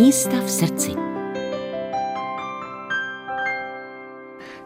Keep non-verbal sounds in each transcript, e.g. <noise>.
Místa v srdci.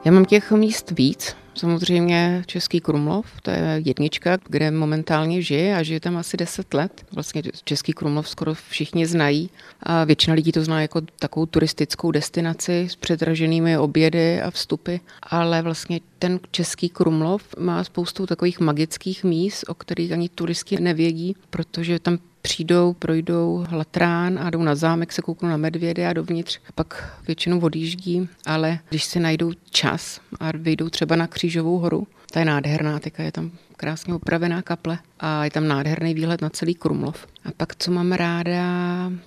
Já mám těch míst víc. Samozřejmě Český Krumlov, to je jednička, kde momentálně žije a žije tam asi 10 let. Vlastně Český Krumlov skoro všichni znají a většina lidí to zná jako takovou turistickou destinaci s předraženými obědy a vstupy, ale vlastně ten Český Krumlov má spoustu takových magických míst, o kterých ani turisti nevědí, protože tam přijdou, projdou latrán a jdou na zámek, se kouknou na medvědy a dovnitř. Pak většinou odjíždí, ale když si najdou čas a vyjdou třeba na Křížovou horu, ta je nádherná, teďka je tam krásně opravená kaple a je tam nádherný výhled na celý Krumlov. A pak, co mám ráda,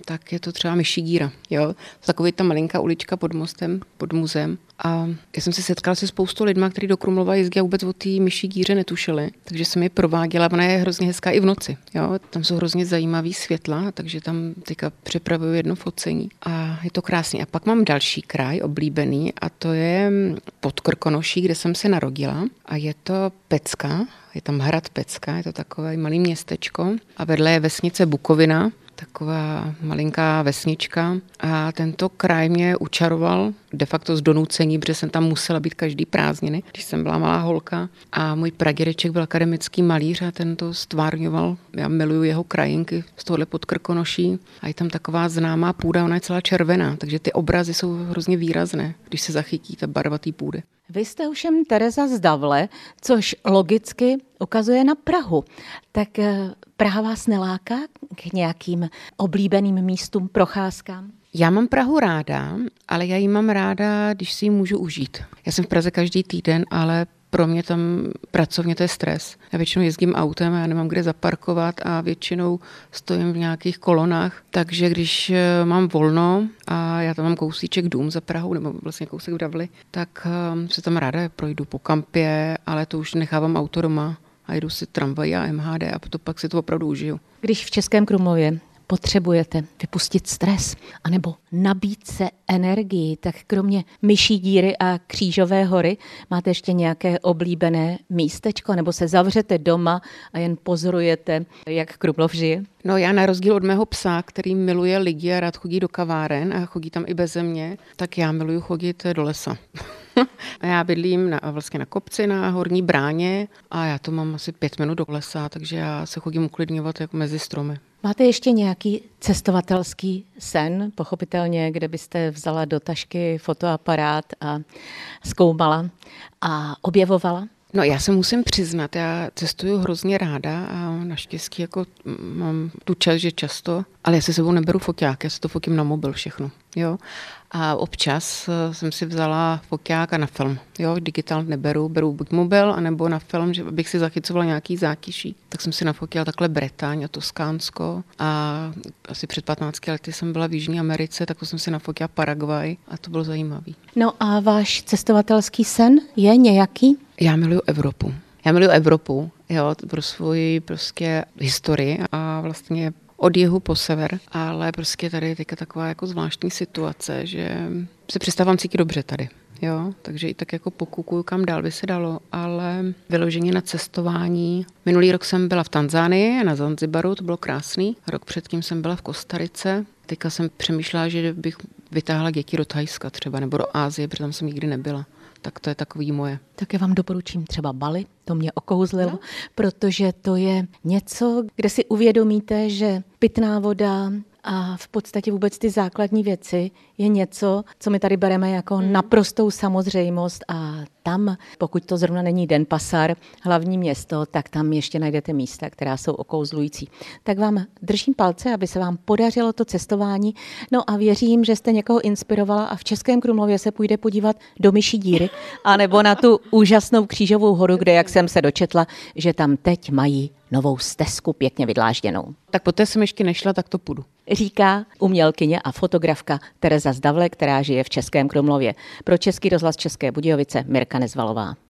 tak je to třeba Myší díra. Jo? Takový ta malinká ulička pod mostem, pod muzeem. A já jsem se setkala se spoustu lidma, kteří do Krumlova jezdí a vůbec o té Myší díře netušili. Takže jsem je prováděla. Ona je hrozně hezká i v noci. Jo? Tam jsou hrozně zajímavý světla, takže tam teďka připravuju jedno focení. A je to krásný. A pak mám další kraj oblíbený a to je pod Krkonoší, kde jsem se narodila. A je to Pecka, je tam hrad Pecka, je to takové malé městečko a vedle je vesnice Bukovina, taková malinká vesnička a tento kraj mě učaroval de facto z donucení, protože jsem tam musela být každý prázdniny, když jsem byla malá holka a můj pradědeček byl akademický malíř a ten to stvárňoval. Já miluju jeho krajinky z tohle pod Krkonoší a je tam taková známá půda, ona je celá červená, takže ty obrazy jsou hrozně výrazné, když se zachytí ta barva té půdy. Vy jste ovšem Tereza z Davle, což logicky ukazuje na Prahu. Tak eh, Praha vás neláká k nějakým oblíbeným místům, procházkám? Já mám Prahu ráda, ale já ji mám ráda, když si ji můžu užít. Já jsem v Praze každý týden, ale pro mě tam pracovně to je stres. Já většinou jezdím autem a já nemám kde zaparkovat a většinou stojím v nějakých kolonách, takže když eh, mám volno a já tam mám kousíček dům za Prahou, nebo vlastně kousek v Davli, tak eh, se tam ráda projdu po kampě, ale to už nechávám auto doma a jdu si tramvaj a MHD a to pak si to opravdu užiju. Když v Českém Krumlově potřebujete vypustit stres anebo nabít se energii, tak kromě myší díry a křížové hory máte ještě nějaké oblíbené místečko nebo se zavřete doma a jen pozorujete, jak Krumlov žije? No já na rozdíl od mého psa, který miluje lidi a rád chodí do kaváren a chodí tam i beze mě, tak já miluju chodit do lesa. <laughs> já bydlím na, vlastně na kopci na Horní bráně a já to mám asi pět minut do lesa, takže já se chodím uklidňovat jako mezi stromy. Máte ještě nějaký cestovatelský sen, pochopitelně, kde byste vzala do tašky fotoaparát a zkoumala a objevovala? No já se musím přiznat, já cestuju hrozně ráda a naštěstí jako mám tu čas, že často, ale já se sebou neberu foťák, já se to fotím na mobil všechno, jo. A občas eh, jsem si vzala foťák a na film, jo, digitál neberu, beru buď mobil, anebo na film, že bych si zachycovala nějaký zátiší. Tak jsem si nafotila takhle Bretaň a Toskánsko a asi před 15 lety jsem byla v Jižní Americe, tak jsem si nafotila Paraguay a to bylo zajímavé. No a váš cestovatelský sen je nějaký? Já miluju Evropu. Já miluju Evropu, jo, pro svoji prostě historii a vlastně od jihu po sever, ale prostě tady je teďka taková jako zvláštní situace, že se přestávám cítit dobře tady. Jo, takže i tak jako pokukuju, kam dál by se dalo, ale vyloženě na cestování. Minulý rok jsem byla v Tanzánii, na Zanzibaru, to bylo krásný. Rok předtím jsem byla v Kostarice. Teďka jsem přemýšlela, že bych vytáhla děti do Thajska třeba, nebo do Ázie, protože tam jsem nikdy nebyla tak to je takový moje. Tak já vám doporučím třeba Bali, to mě okouzlilo, no. protože to je něco, kde si uvědomíte, že pitná voda, a v podstatě vůbec ty základní věci je něco, co my tady bereme jako hmm. naprostou samozřejmost a tam, pokud to zrovna není Den Pasar, hlavní město, tak tam ještě najdete místa, která jsou okouzlující. Tak vám držím palce, aby se vám podařilo to cestování. No a věřím, že jste někoho inspirovala a v Českém Krumlově se půjde podívat do Myší díry, anebo na tu úžasnou křížovou horu, kde, jak jsem se dočetla, že tam teď mají novou stezku pěkně vydlážděnou. Tak poté jsem ještě nešla, tak to půjdu. Říká umělkyně a fotografka Tereza Zdavle, která žije v Českém Krumlově. Pro Český rozhlas České Budějovice Mirka Nezvalová.